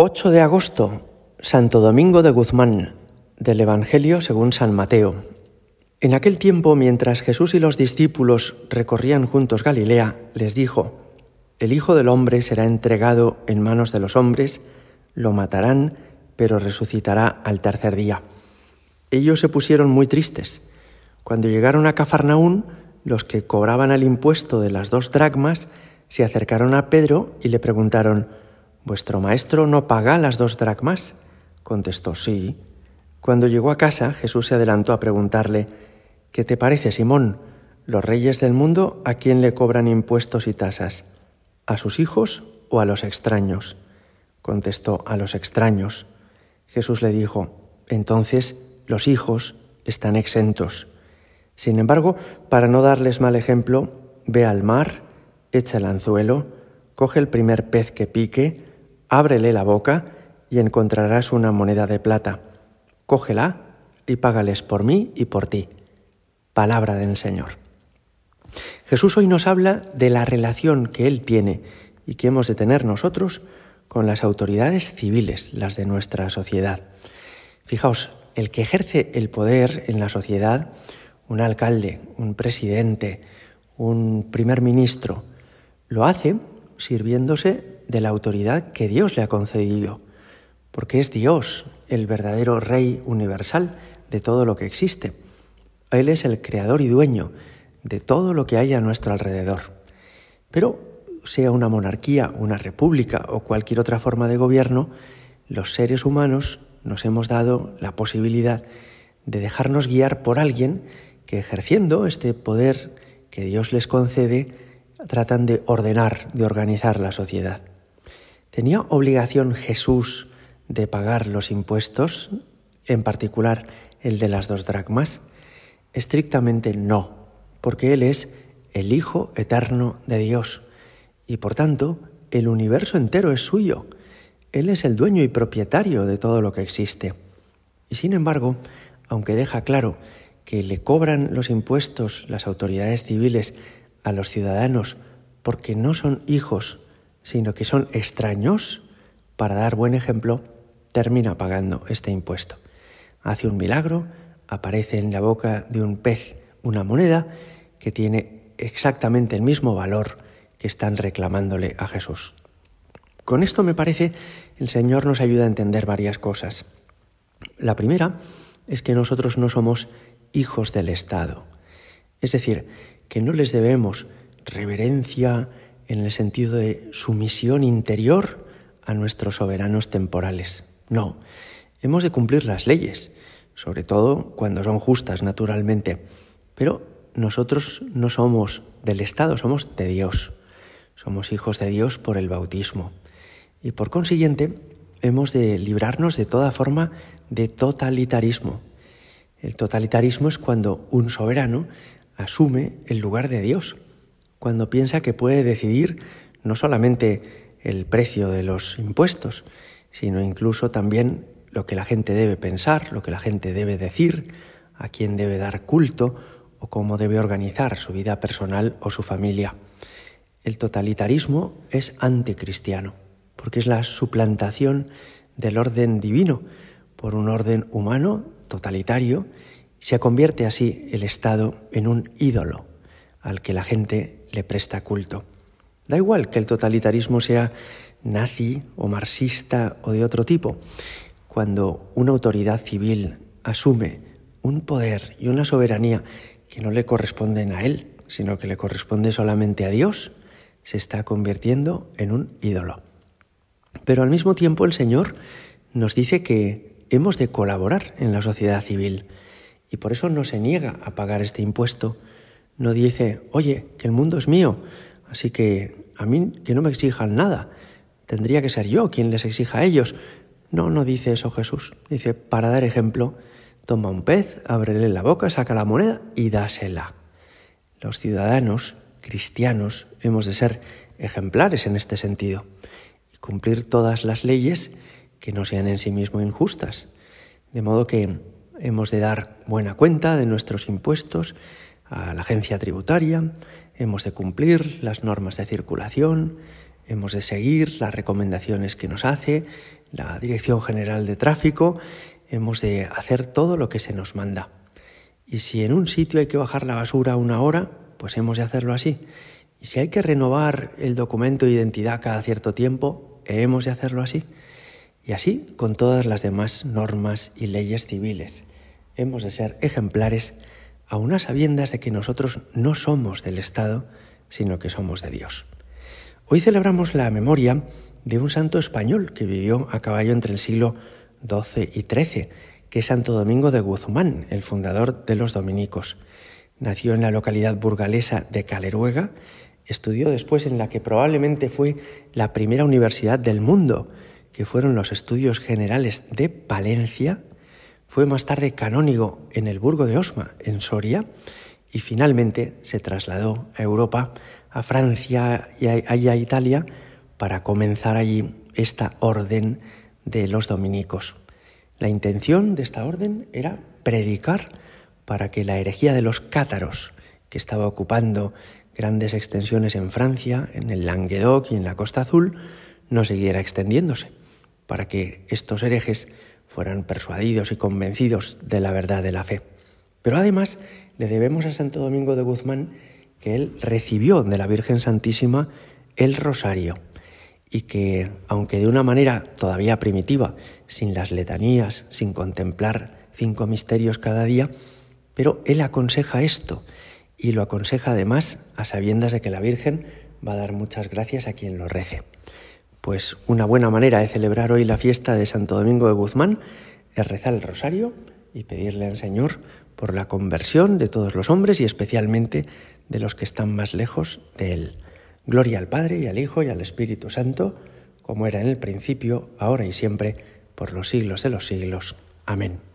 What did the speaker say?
8 de agosto, Santo Domingo de Guzmán, del Evangelio según San Mateo. En aquel tiempo, mientras Jesús y los discípulos recorrían juntos Galilea, les dijo, El Hijo del Hombre será entregado en manos de los hombres, lo matarán, pero resucitará al tercer día. Ellos se pusieron muy tristes. Cuando llegaron a Cafarnaún, los que cobraban el impuesto de las dos dracmas se acercaron a Pedro y le preguntaron, ¿Vuestro maestro no paga las dos dracmas? Contestó, sí. Cuando llegó a casa, Jesús se adelantó a preguntarle, ¿qué te parece, Simón? ¿Los reyes del mundo a quién le cobran impuestos y tasas? ¿A sus hijos o a los extraños? Contestó, a los extraños. Jesús le dijo, entonces los hijos están exentos. Sin embargo, para no darles mal ejemplo, ve al mar, echa el anzuelo, coge el primer pez que pique, ábrele la boca y encontrarás una moneda de plata. Cógela y págales por mí y por ti. Palabra del Señor. Jesús hoy nos habla de la relación que Él tiene y que hemos de tener nosotros con las autoridades civiles, las de nuestra sociedad. Fijaos, el que ejerce el poder en la sociedad, un alcalde, un presidente, un primer ministro, lo hace sirviéndose de la autoridad que Dios le ha concedido, porque es Dios el verdadero Rey universal de todo lo que existe. Él es el creador y dueño de todo lo que hay a nuestro alrededor. Pero sea una monarquía, una república o cualquier otra forma de gobierno, los seres humanos nos hemos dado la posibilidad de dejarnos guiar por alguien que ejerciendo este poder que Dios les concede, tratan de ordenar, de organizar la sociedad. ¿Tenía obligación Jesús de pagar los impuestos, en particular el de las dos dracmas? Estrictamente no, porque Él es el Hijo eterno de Dios y por tanto el universo entero es suyo. Él es el dueño y propietario de todo lo que existe. Y sin embargo, aunque deja claro que le cobran los impuestos las autoridades civiles a los ciudadanos porque no son hijos sino que son extraños, para dar buen ejemplo, termina pagando este impuesto. Hace un milagro, aparece en la boca de un pez una moneda que tiene exactamente el mismo valor que están reclamándole a Jesús. Con esto me parece el Señor nos ayuda a entender varias cosas. La primera es que nosotros no somos hijos del Estado, es decir, que no les debemos reverencia, en el sentido de sumisión interior a nuestros soberanos temporales. No, hemos de cumplir las leyes, sobre todo cuando son justas, naturalmente, pero nosotros no somos del Estado, somos de Dios. Somos hijos de Dios por el bautismo. Y por consiguiente, hemos de librarnos de toda forma de totalitarismo. El totalitarismo es cuando un soberano asume el lugar de Dios cuando piensa que puede decidir no solamente el precio de los impuestos, sino incluso también lo que la gente debe pensar, lo que la gente debe decir, a quién debe dar culto o cómo debe organizar su vida personal o su familia. El totalitarismo es anticristiano, porque es la suplantación del orden divino por un orden humano totalitario, se convierte así el Estado en un ídolo al que la gente le presta culto. Da igual que el totalitarismo sea nazi o marxista o de otro tipo. Cuando una autoridad civil asume un poder y una soberanía que no le corresponden a él, sino que le corresponde solamente a Dios, se está convirtiendo en un ídolo. Pero al mismo tiempo el Señor nos dice que hemos de colaborar en la sociedad civil y por eso no se niega a pagar este impuesto no dice, oye, que el mundo es mío, así que a mí que no me exijan nada. Tendría que ser yo quien les exija a ellos. No, no dice eso Jesús. Dice, para dar ejemplo, toma un pez, ábrele la boca, saca la moneda y dásela. Los ciudadanos cristianos hemos de ser ejemplares en este sentido y cumplir todas las leyes que no sean en sí mismo injustas. De modo que hemos de dar buena cuenta de nuestros impuestos, a la agencia tributaria, hemos de cumplir las normas de circulación, hemos de seguir las recomendaciones que nos hace la Dirección General de Tráfico, hemos de hacer todo lo que se nos manda. Y si en un sitio hay que bajar la basura una hora, pues hemos de hacerlo así. Y si hay que renovar el documento de identidad cada cierto tiempo, hemos de hacerlo así. Y así con todas las demás normas y leyes civiles. Hemos de ser ejemplares a unas sabiendas de que nosotros no somos del Estado, sino que somos de Dios. Hoy celebramos la memoria de un santo español que vivió a caballo entre el siglo XII y XIII, que es Santo Domingo de Guzmán, el fundador de los dominicos. Nació en la localidad burgalesa de Caleruega, estudió después en la que probablemente fue la primera universidad del mundo, que fueron los estudios generales de Palencia, fue más tarde canónigo en el burgo de Osma, en Soria, y finalmente se trasladó a Europa, a Francia y a, Italia, para comenzar allí esta orden de los dominicos. La intención de esta orden era predicar para que la herejía de los cátaros, que estaba ocupando grandes extensiones en Francia, en el Languedoc y en la Costa Azul, no siguiera extendiéndose, para que estos herejes fueran persuadidos y convencidos de la verdad de la fe. Pero además le debemos a Santo Domingo de Guzmán que él recibió de la Virgen Santísima el rosario y que, aunque de una manera todavía primitiva, sin las letanías, sin contemplar cinco misterios cada día, pero él aconseja esto y lo aconseja además a sabiendas de que la Virgen va a dar muchas gracias a quien lo rece. Pues una buena manera de celebrar hoy la fiesta de Santo Domingo de Guzmán es rezar el rosario y pedirle al Señor por la conversión de todos los hombres y especialmente de los que están más lejos de Él. Gloria al Padre y al Hijo y al Espíritu Santo, como era en el principio, ahora y siempre, por los siglos de los siglos. Amén.